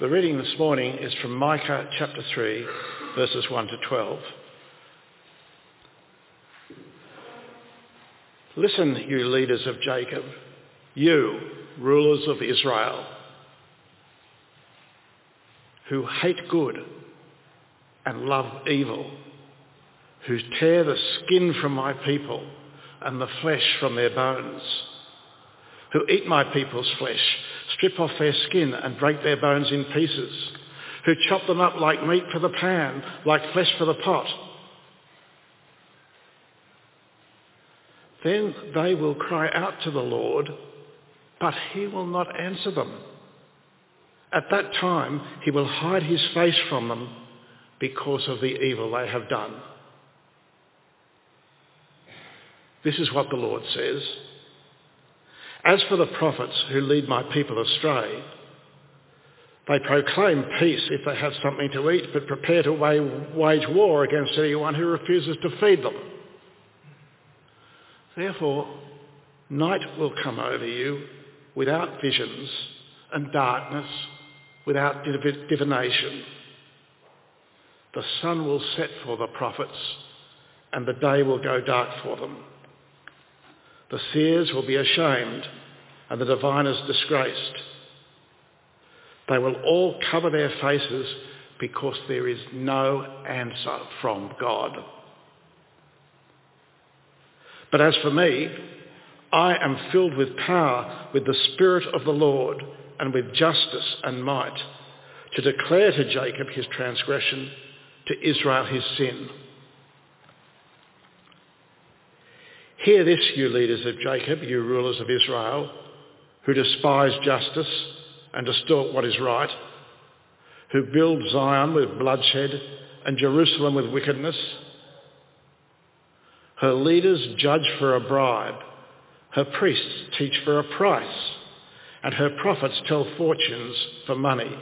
The reading this morning is from Micah chapter 3, verses 1 to 12. Listen, you leaders of Jacob, you rulers of Israel, who hate good and love evil, who tear the skin from my people and the flesh from their bones, who eat my people's flesh, strip off their skin and break their bones in pieces, who chop them up like meat for the pan, like flesh for the pot. Then they will cry out to the Lord, but he will not answer them. At that time he will hide his face from them because of the evil they have done. This is what the Lord says. As for the prophets who lead my people astray, they proclaim peace if they have something to eat, but prepare to wage war against anyone who refuses to feed them. Therefore, night will come over you without visions and darkness without divination. The sun will set for the prophets and the day will go dark for them. The seers will be ashamed and the diviners disgraced. They will all cover their faces because there is no answer from God. But as for me, I am filled with power, with the Spirit of the Lord, and with justice and might, to declare to Jacob his transgression, to Israel his sin. Hear this, you leaders of Jacob, you rulers of Israel, who despise justice and distort what is right, who build Zion with bloodshed and Jerusalem with wickedness. Her leaders judge for a bribe, her priests teach for a price, and her prophets tell fortunes for money.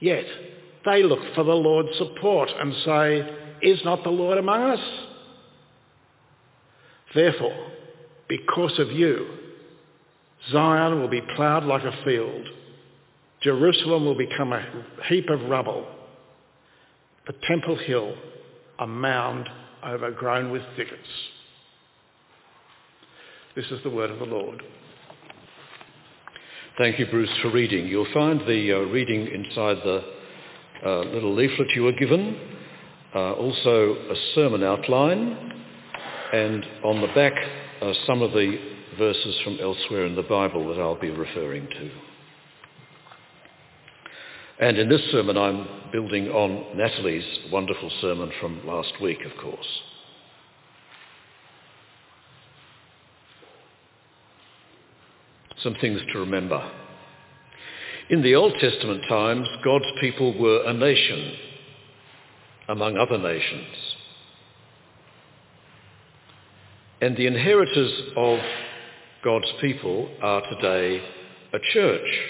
Yet they look for the Lord's support and say, is not the Lord among us? Therefore, because of you, Zion will be ploughed like a field. Jerusalem will become a heap of rubble. The Temple Hill, a mound overgrown with thickets. This is the word of the Lord. Thank you, Bruce, for reading. You'll find the uh, reading inside the uh, little leaflet you were given, uh, also a sermon outline, and on the back are some of the verses from elsewhere in the Bible that I'll be referring to. And in this sermon I'm building on Natalie's wonderful sermon from last week, of course. Some things to remember. In the Old Testament times, God's people were a nation among other nations. And the inheritors of God's people are today a church,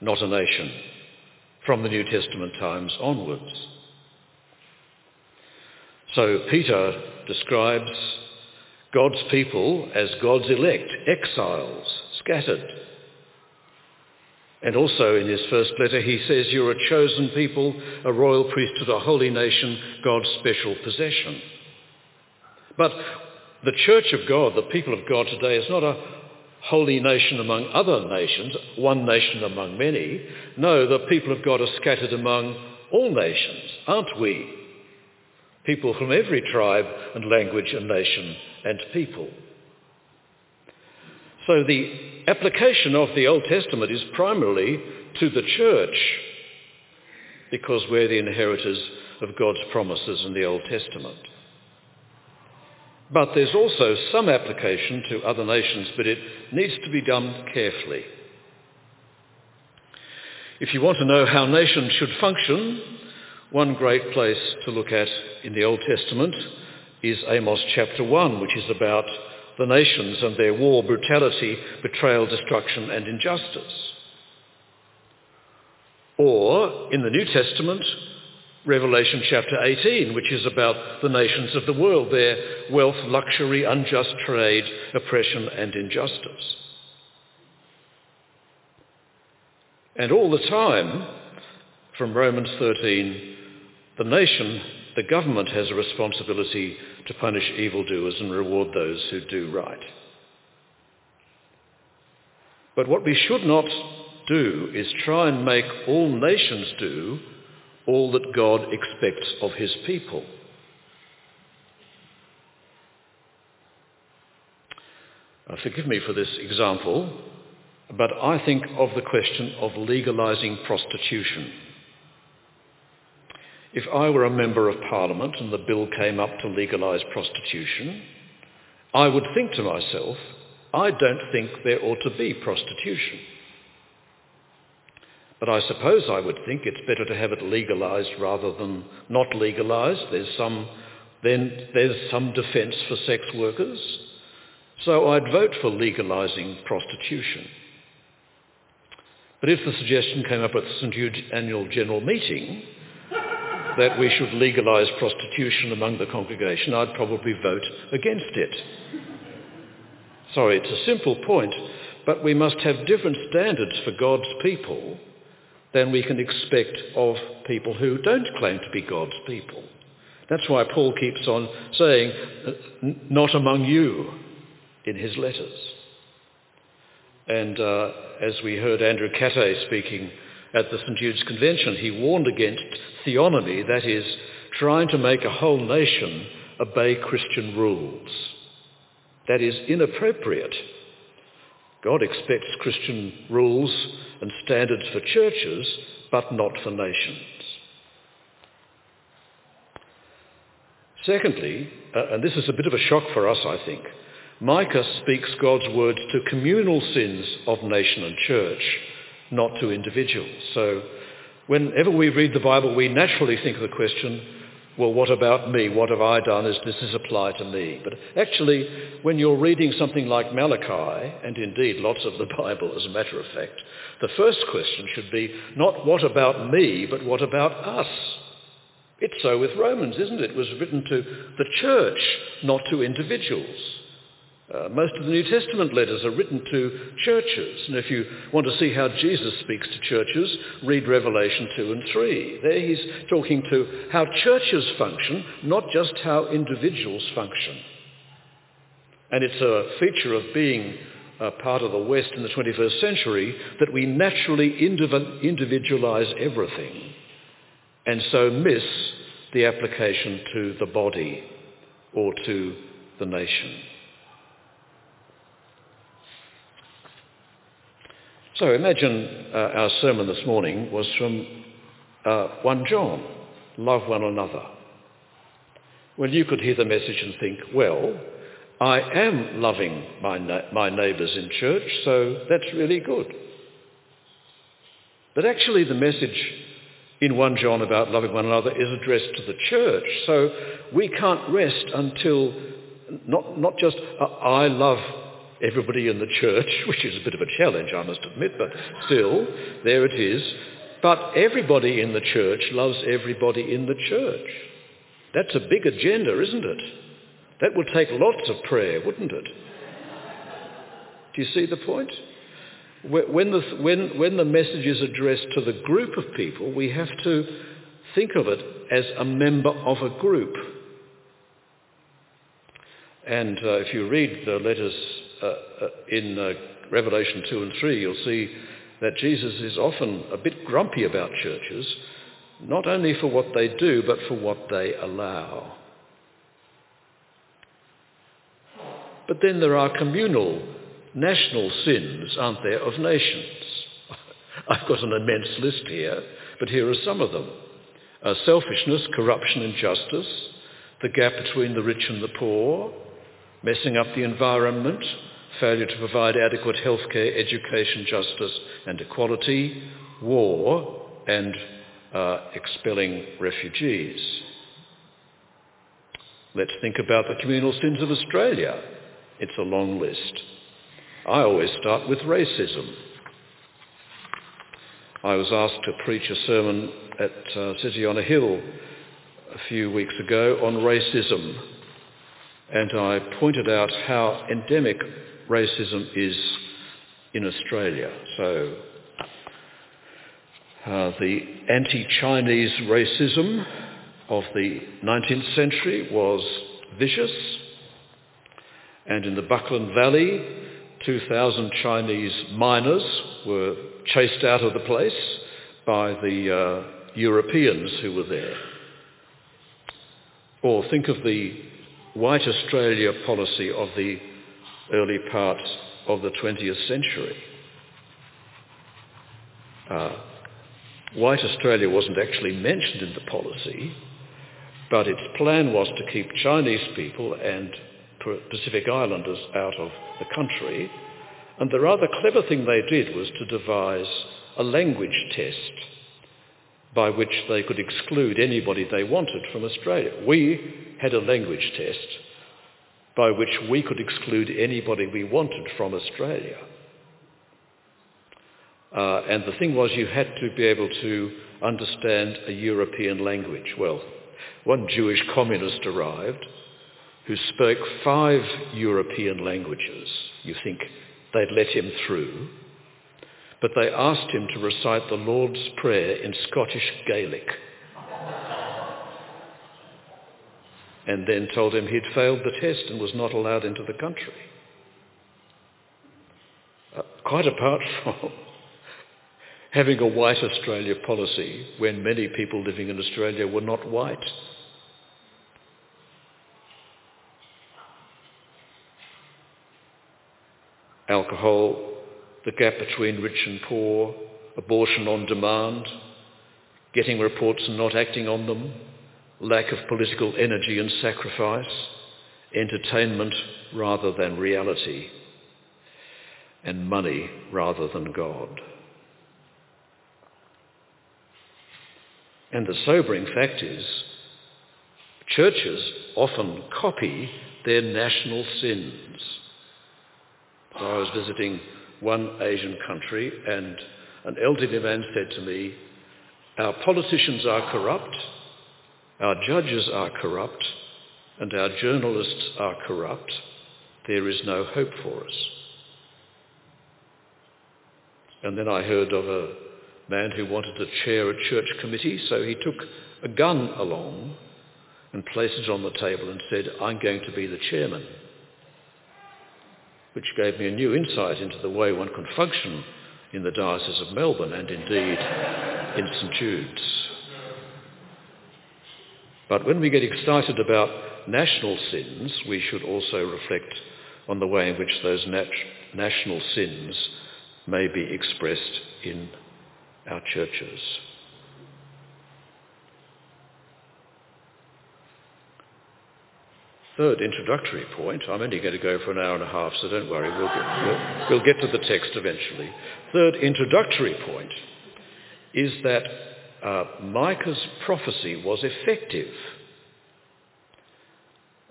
not a nation, from the New Testament times onwards. So Peter describes God's people as God's elect, exiles, scattered. And also in his first letter he says, you're a chosen people, a royal priesthood, a holy nation, God's special possession. But the church of God, the people of God today, is not a holy nation among other nations, one nation among many. No, the people of God are scattered among all nations, aren't we? People from every tribe and language and nation and people. So the application of the Old Testament is primarily to the church because we're the inheritors of God's promises in the Old Testament. But there's also some application to other nations, but it needs to be done carefully. If you want to know how nations should function, one great place to look at in the Old Testament is Amos chapter 1, which is about the nations and their war, brutality, betrayal, destruction and injustice. Or in the New Testament, Revelation chapter 18, which is about the nations of the world, their wealth, luxury, unjust trade, oppression and injustice. And all the time, from Romans 13, the nation, the government has a responsibility to punish evildoers and reward those who do right. But what we should not do is try and make all nations do all that God expects of his people. Uh, forgive me for this example, but I think of the question of legalising prostitution. If I were a member of parliament and the bill came up to legalise prostitution, I would think to myself, I don't think there ought to be prostitution. But I suppose I would think it's better to have it legalised rather than not legalised. There's some, then there's some defence for sex workers. So I'd vote for legalising prostitution. But if the suggestion came up at the St Jude's annual general meeting that we should legalise prostitution among the congregation, I'd probably vote against it. Sorry, it's a simple point, but we must have different standards for God's people than we can expect of people who don't claim to be God's people. That's why Paul keeps on saying, not among you in his letters. And uh, as we heard Andrew Katay speaking at the St Jude's Convention, he warned against theonomy, that is, trying to make a whole nation obey Christian rules. That is inappropriate. God expects Christian rules and standards for churches, but not for nations. Secondly, uh, and this is a bit of a shock for us, I think, Micah speaks God's words to communal sins of nation and church, not to individuals. So whenever we read the Bible, we naturally think of the question, well, what about me? What have I done? Does this apply to me? But actually, when you're reading something like Malachi, and indeed lots of the Bible as a matter of fact, the first question should be not what about me, but what about us? It's so with Romans, isn't it? It was written to the church, not to individuals. Uh, most of the New Testament letters are written to churches. And if you want to see how Jesus speaks to churches, read Revelation 2 and 3. There he's talking to how churches function, not just how individuals function. And it's a feature of being a part of the West in the 21st century that we naturally individualize everything and so miss the application to the body or to the nation. So imagine uh, our sermon this morning was from uh, 1 John, love one another. Well, you could hear the message and think, well, I am loving my, na- my neighbours in church, so that's really good. But actually the message in 1 John about loving one another is addressed to the church, so we can't rest until not, not just uh, I love everybody in the church, which is a bit of a challenge, I must admit, but still, there it is. But everybody in the church loves everybody in the church. That's a big agenda, isn't it? That would take lots of prayer, wouldn't it? Do you see the point? When the, when, when the message is addressed to the group of people, we have to think of it as a member of a group. And uh, if you read the letters uh, uh, in uh, Revelation 2 and 3, you'll see that Jesus is often a bit grumpy about churches, not only for what they do, but for what they allow. But then there are communal, national sins, aren't there, of nations. I've got an immense list here, but here are some of them. Uh, selfishness, corruption, injustice, the gap between the rich and the poor, messing up the environment, failure to provide adequate healthcare, education, justice and equality, war and uh, expelling refugees. Let's think about the communal sins of Australia. It's a long list. I always start with racism. I was asked to preach a sermon at uh, City on a Hill a few weeks ago on racism and I pointed out how endemic racism is in Australia. So Uh, the anti-Chinese racism of the 19th century was vicious. And in the Buckland Valley, 2,000 Chinese miners were chased out of the place by the uh, Europeans who were there. Or think of the white Australia policy of the early part of the 20th century. Uh, white Australia wasn't actually mentioned in the policy, but its plan was to keep Chinese people and Pacific Islanders out of the country. And the rather clever thing they did was to devise a language test by which they could exclude anybody they wanted from Australia. We had a language test by which we could exclude anybody we wanted from Australia. Uh, and the thing was you had to be able to understand a European language. Well, one Jewish communist arrived who spoke five European languages. You think they'd let him through. But they asked him to recite the Lord's Prayer in Scottish Gaelic. and then told him he'd failed the test and was not allowed into the country. Uh, quite apart from having a white Australia policy when many people living in Australia were not white. Alcohol, the gap between rich and poor, abortion on demand, getting reports and not acting on them, lack of political energy and sacrifice, entertainment rather than reality, and money rather than God. And the sobering fact is, churches often copy their national sins. I was visiting one Asian country and an elderly man said to me, our politicians are corrupt, our judges are corrupt and our journalists are corrupt. There is no hope for us. And then I heard of a man who wanted to chair a church committee, so he took a gun along and placed it on the table and said, I'm going to be the chairman, which gave me a new insight into the way one can function in the Diocese of Melbourne and indeed in St Jude's. But when we get excited about national sins, we should also reflect on the way in which those nat- national sins may be expressed in our churches. Third introductory point, I'm only going to go for an hour and a half, so don't worry, we'll get, we'll, we'll get to the text eventually. Third introductory point is that uh, Micah's prophecy was effective.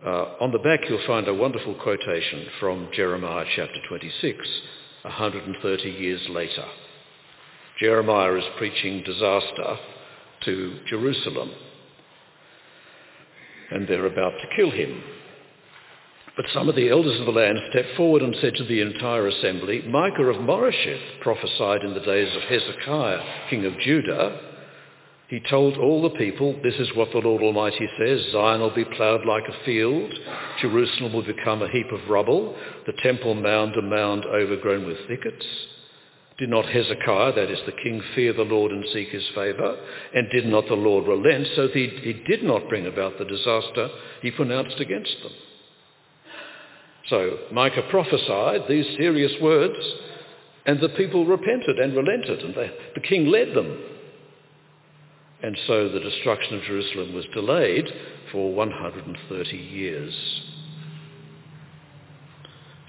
Uh, on the back you'll find a wonderful quotation from Jeremiah chapter 26, 130 years later. Jeremiah is preaching disaster to Jerusalem and they're about to kill him. But some of the elders of the land stepped forward and said to the entire assembly, Micah of Moresheth prophesied in the days of Hezekiah, king of Judah, he told all the people, this is what the Lord Almighty says, Zion will be ploughed like a field, Jerusalem will become a heap of rubble, the temple mound a mound overgrown with thickets. Did not Hezekiah, that is the king, fear the Lord and seek his favour? And did not the Lord relent so that he, he did not bring about the disaster he pronounced against them? So Micah prophesied these serious words and the people repented and relented and they, the king led them and so the destruction of Jerusalem was delayed for 130 years.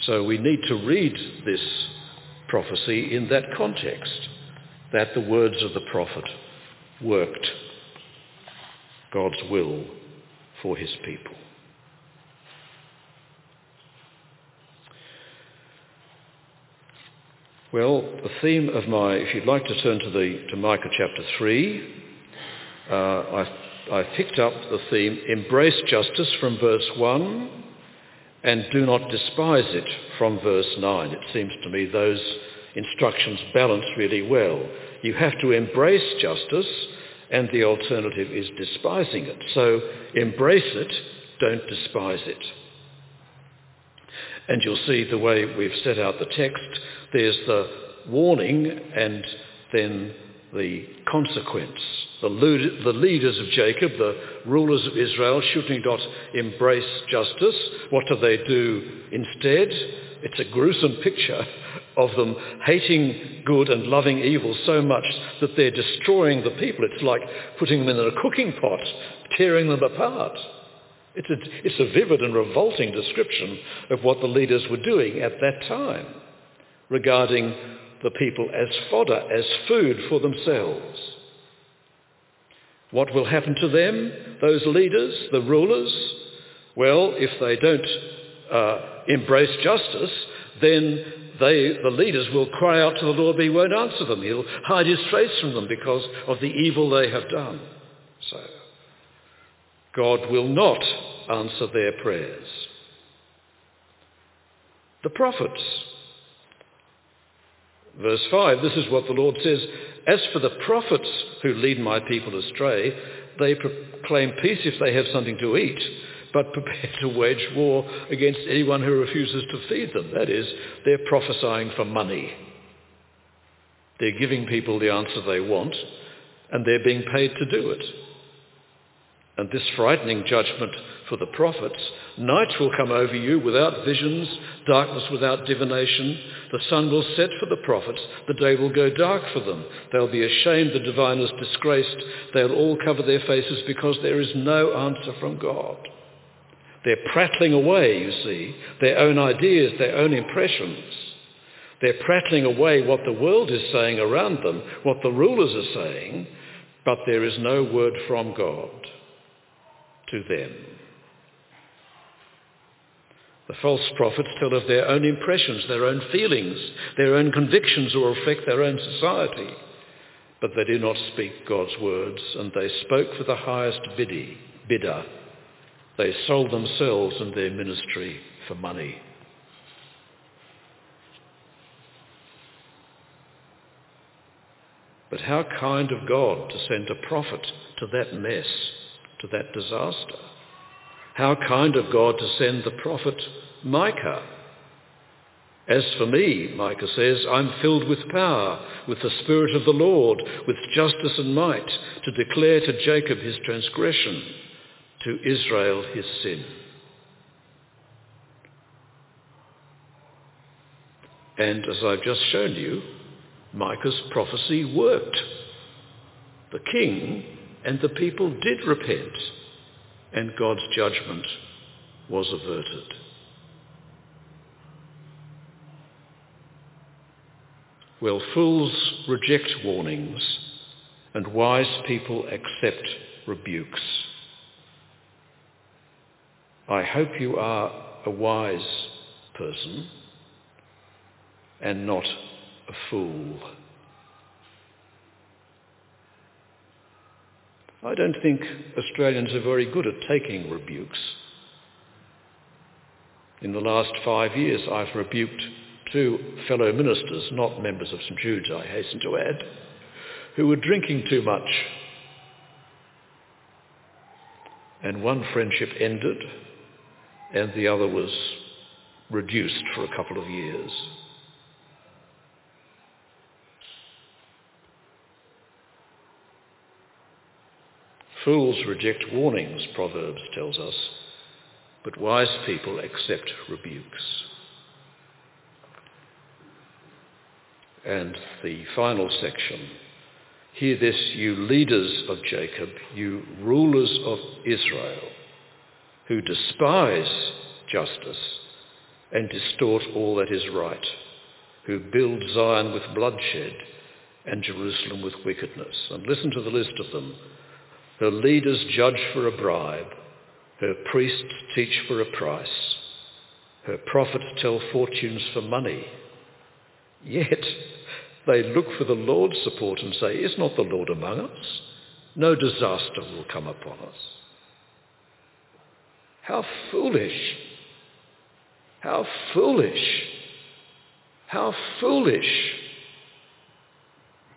So we need to read this prophecy in that context, that the words of the prophet worked God's will for his people. Well, the theme of my, if you'd like to turn to, the, to Micah chapter 3, uh, I, I picked up the theme, embrace justice from verse 1 and do not despise it from verse 9. It seems to me those instructions balance really well. You have to embrace justice and the alternative is despising it. So embrace it, don't despise it. And you'll see the way we've set out the text, there's the warning and then the consequence. The, leaders of Jacob, the rulers of Israel, should not embrace justice. What do they do instead? It's a gruesome picture of them hating good and loving evil so much that they're destroying the people. It's like putting them in a cooking pot, tearing them apart. It's a, it's a vivid and revolting description of what the leaders were doing at that time regarding the people as fodder, as food for themselves. What will happen to them, those leaders, the rulers? Well, if they don't uh, embrace justice, then they, the leaders will cry out to the Lord, but he won't answer them. He'll hide his face from them because of the evil they have done. So, God will not answer their prayers. The prophets Verse 5, this is what the Lord says, As for the prophets who lead my people astray, they proclaim peace if they have something to eat, but prepare to wage war against anyone who refuses to feed them. That is, they're prophesying for money. They're giving people the answer they want, and they're being paid to do it. And this frightening judgment for the prophets, night will come over you without visions, darkness without divination. The sun will set for the prophets, the day will go dark for them. They'll be ashamed, the diviners disgraced. They'll all cover their faces because there is no answer from God. They're prattling away, you see, their own ideas, their own impressions. They're prattling away what the world is saying around them, what the rulers are saying, but there is no word from God to them. The false prophets tell of their own impressions, their own feelings, their own convictions or affect their own society. But they do not speak God's words, and they spoke for the highest bidder. They sold themselves and their ministry for money. But how kind of God to send a prophet to that mess to that disaster. How kind of God to send the prophet Micah. As for me, Micah says, I'm filled with power, with the Spirit of the Lord, with justice and might, to declare to Jacob his transgression, to Israel his sin. And as I've just shown you, Micah's prophecy worked. The king and the people did repent, and God's judgment was averted. Well, fools reject warnings, and wise people accept rebukes. I hope you are a wise person and not a fool. I don't think Australians are very good at taking rebukes. In the last five years, I've rebuked two fellow ministers, not members of St Jude's, I hasten to add, who were drinking too much. And one friendship ended, and the other was reduced for a couple of years. Fools reject warnings, Proverbs tells us, but wise people accept rebukes. And the final section, hear this, you leaders of Jacob, you rulers of Israel, who despise justice and distort all that is right, who build Zion with bloodshed and Jerusalem with wickedness. And listen to the list of them. Her leaders judge for a bribe. Her priests teach for a price. Her prophets tell fortunes for money. Yet they look for the Lord's support and say, is not the Lord among us? No disaster will come upon us. How foolish. How foolish. How foolish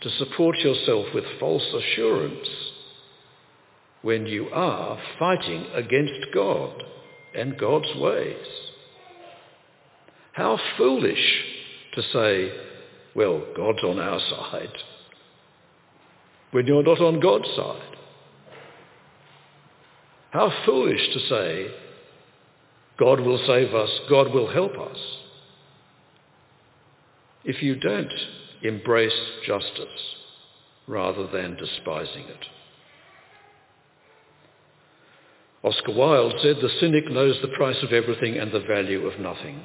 to support yourself with false assurance when you are fighting against God and God's ways. How foolish to say, well, God's on our side, when you're not on God's side. How foolish to say, God will save us, God will help us, if you don't embrace justice rather than despising it. Oscar Wilde said, the cynic knows the price of everything and the value of nothing.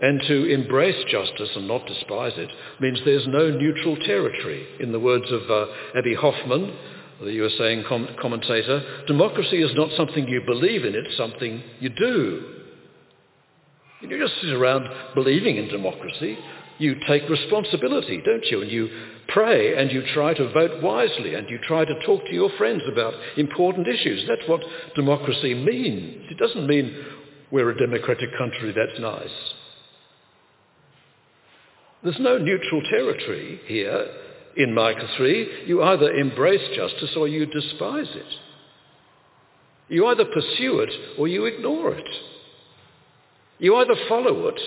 And to embrace justice and not despise it means there's no neutral territory. In the words of uh, Abbie Hoffman, the USA com- commentator, democracy is not something you believe in, it's something you do. You just sit around believing in democracy. You take responsibility, don't you? And you pray and you try to vote wisely and you try to talk to your friends about important issues. That's what democracy means. It doesn't mean we're a democratic country, that's nice. There's no neutral territory here in Micah 3. You either embrace justice or you despise it. You either pursue it or you ignore it. You either follow it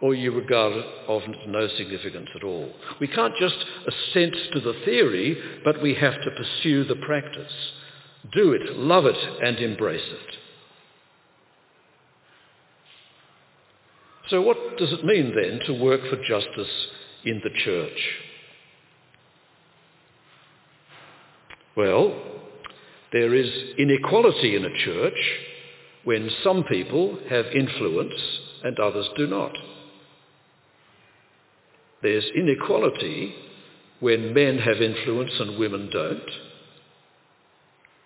or you regard it of no significance at all. We can't just assent to the theory, but we have to pursue the practice. Do it, love it, and embrace it. So what does it mean then to work for justice in the church? Well, there is inequality in a church when some people have influence and others do not. There's inequality when men have influence and women don't,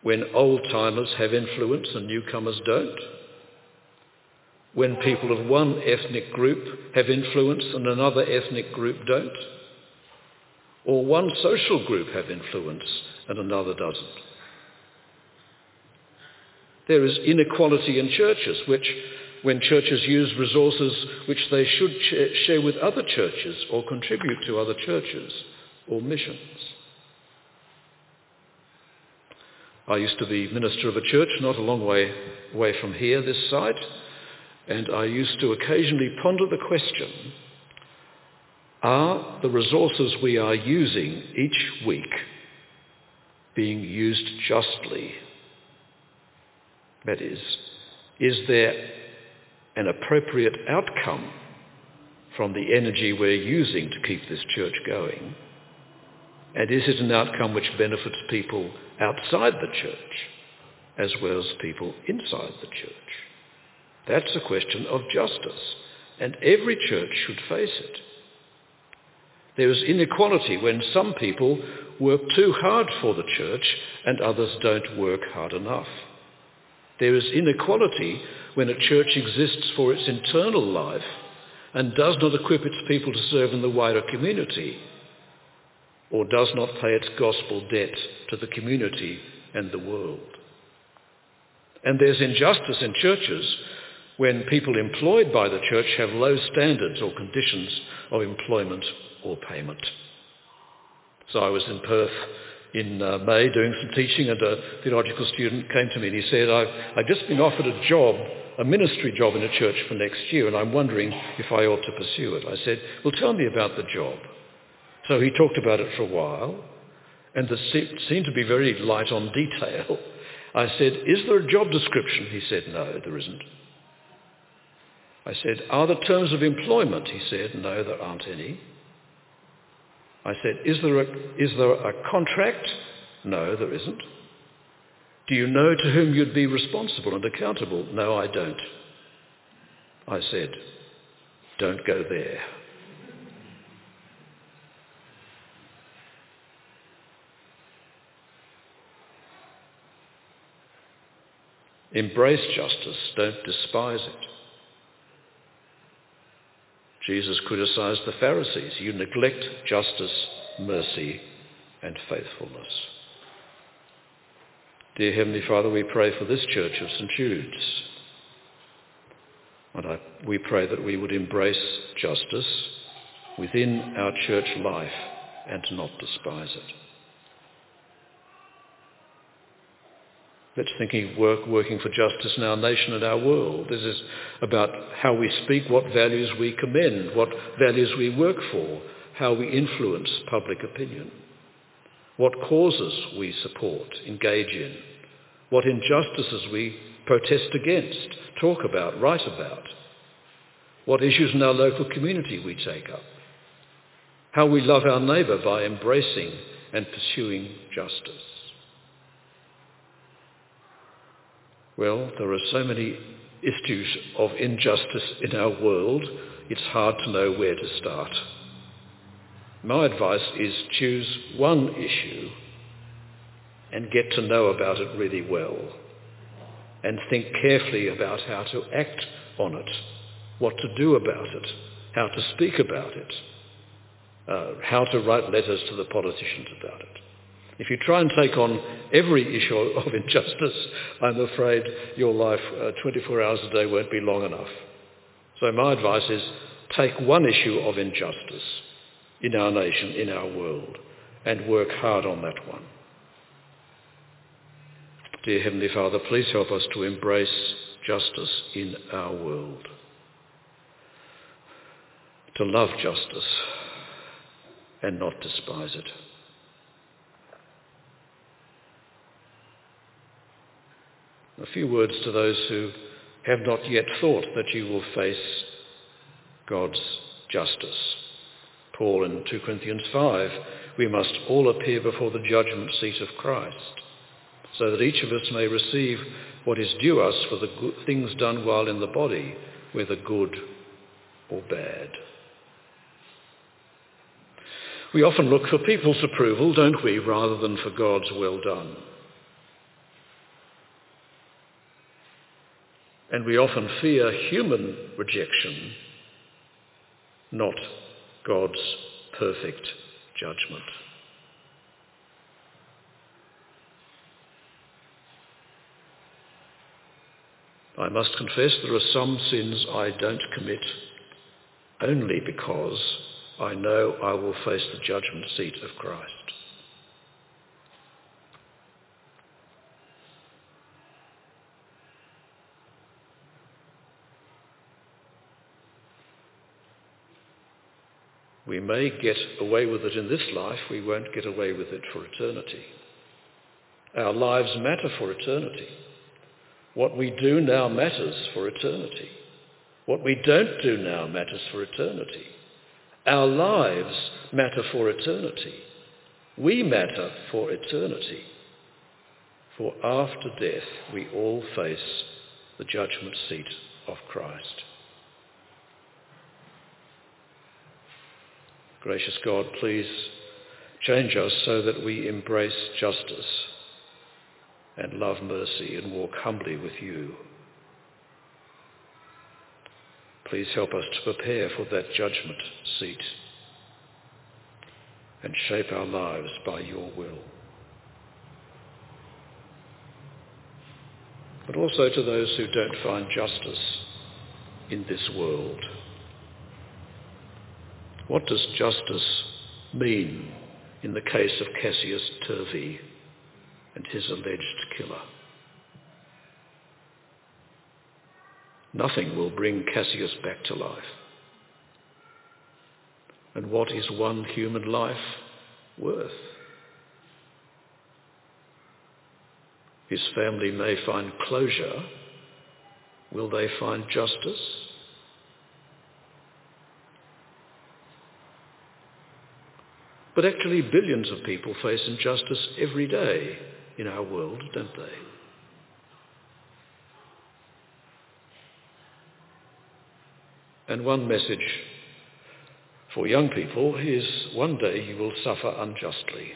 when old-timers have influence and newcomers don't, when people of one ethnic group have influence and another ethnic group don't, or one social group have influence and another doesn't. There is inequality in churches, which when churches use resources which they should share with other churches or contribute to other churches or missions. I used to be minister of a church not a long way away from here, this side, and I used to occasionally ponder the question, are the resources we are using each week being used justly? That is, is there an appropriate outcome from the energy we're using to keep this church going? And is it an outcome which benefits people outside the church as well as people inside the church? That's a question of justice, and every church should face it. There is inequality when some people work too hard for the church and others don't work hard enough. There is inequality when a church exists for its internal life and does not equip its people to serve in the wider community or does not pay its gospel debt to the community and the world. And there's injustice in churches when people employed by the church have low standards or conditions of employment or payment. So I was in Perth in uh, May doing some teaching and a theological student came to me and he said, I've, I've just been offered a job, a ministry job in a church for next year and I'm wondering if I ought to pursue it. I said, well tell me about the job. So he talked about it for a while and there seemed to be very light on detail. I said, is there a job description? He said, no, there isn't. I said, are there terms of employment? He said, no, there aren't any. I said, is there a, is there a contract? No, there isn't. Do you know to whom you'd be responsible and accountable? No, I don't. I said, don't go there. Embrace justice, don't despise it. Jesus criticized the Pharisees. You neglect justice, mercy, and faithfulness. Dear Heavenly Father, we pray for this church of St. Jude's. And I, we pray that we would embrace justice within our church life and not despise it. Let's think of work working for justice in our nation and our world. This is about how we speak, what values we commend, what values we work for, how we influence public opinion, what causes we support, engage in, what injustices we protest against, talk about, write about, what issues in our local community we take up, how we love our neighbour by embracing and pursuing justice. Well, there are so many issues of injustice in our world, it's hard to know where to start. My advice is choose one issue and get to know about it really well and think carefully about how to act on it, what to do about it, how to speak about it, uh, how to write letters to the politicians about it. If you try and take on every issue of injustice, I'm afraid your life uh, 24 hours a day won't be long enough. So my advice is take one issue of injustice in our nation, in our world, and work hard on that one. Dear Heavenly Father, please help us to embrace justice in our world, to love justice and not despise it. A few words to those who have not yet thought that you will face God's justice. Paul in 2 Corinthians 5, we must all appear before the judgment seat of Christ, so that each of us may receive what is due us for the good things done while in the body, whether good or bad. We often look for people's approval, don't we, rather than for God's well done. And we often fear human rejection, not God's perfect judgment. I must confess there are some sins I don't commit only because I know I will face the judgment seat of Christ. We may get away with it in this life, we won't get away with it for eternity. Our lives matter for eternity. What we do now matters for eternity. What we don't do now matters for eternity. Our lives matter for eternity. We matter for eternity. For after death we all face the judgment seat of Christ. Gracious God, please change us so that we embrace justice and love mercy and walk humbly with you. Please help us to prepare for that judgment seat and shape our lives by your will. But also to those who don't find justice in this world. What does justice mean in the case of Cassius Turvey and his alleged killer? Nothing will bring Cassius back to life. And what is one human life worth? His family may find closure. Will they find justice? But actually billions of people face injustice every day in our world, don't they? And one message for young people is one day you will suffer unjustly.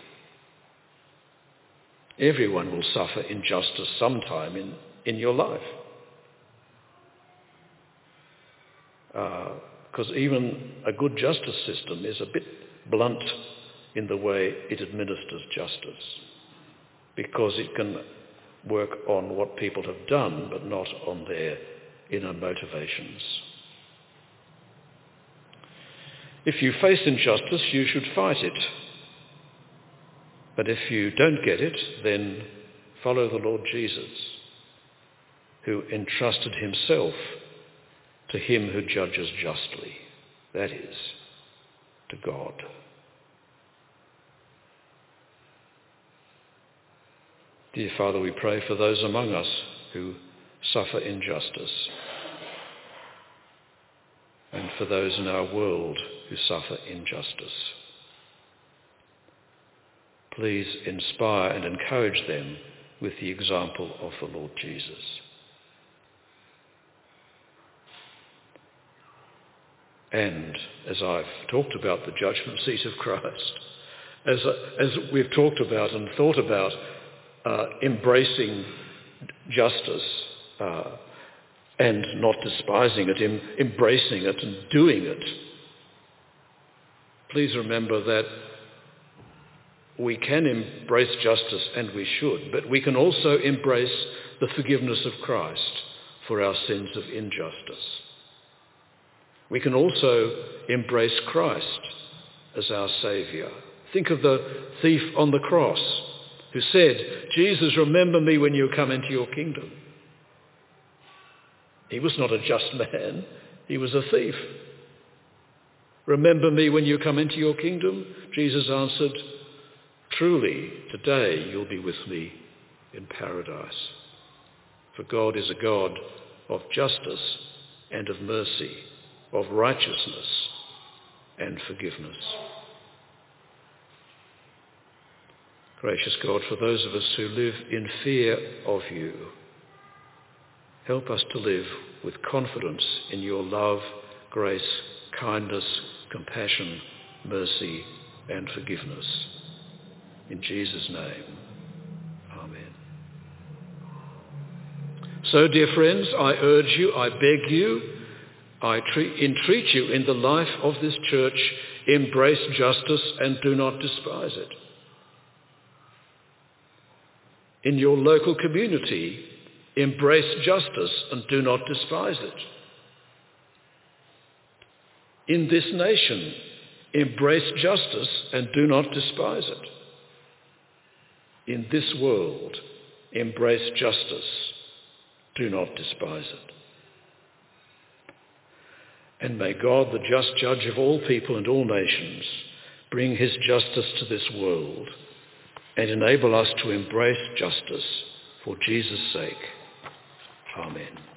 Everyone will suffer injustice sometime in, in your life. Because uh, even a good justice system is a bit blunt in the way it administers justice because it can work on what people have done but not on their inner motivations. If you face injustice, you should fight it. But if you don't get it, then follow the Lord Jesus, who entrusted himself to him who judges justly, that is, to God. Dear Father, we pray for those among us who suffer injustice and for those in our world who suffer injustice. Please inspire and encourage them with the example of the Lord Jesus. And as I've talked about the judgment seat of Christ, as, as we've talked about and thought about embracing justice uh, and not despising it, em- embracing it and doing it, please remember that we can embrace justice and we should, but we can also embrace the forgiveness of Christ for our sins of injustice. We can also embrace Christ as our Saviour. Think of the thief on the cross who said, Jesus, remember me when you come into your kingdom. He was not a just man. He was a thief. Remember me when you come into your kingdom? Jesus answered, Truly, today you'll be with me in paradise. For God is a God of justice and of mercy, of righteousness and forgiveness. Gracious God, for those of us who live in fear of you, help us to live with confidence in your love, grace, kindness, compassion, mercy, and forgiveness. In Jesus' name, Amen. So, dear friends, I urge you, I beg you, I tre- entreat you in the life of this church, embrace justice and do not despise it. In your local community, embrace justice and do not despise it. In this nation, embrace justice and do not despise it. In this world, embrace justice, do not despise it. And may God, the just judge of all people and all nations, bring his justice to this world and enable us to embrace justice for Jesus' sake. Amen.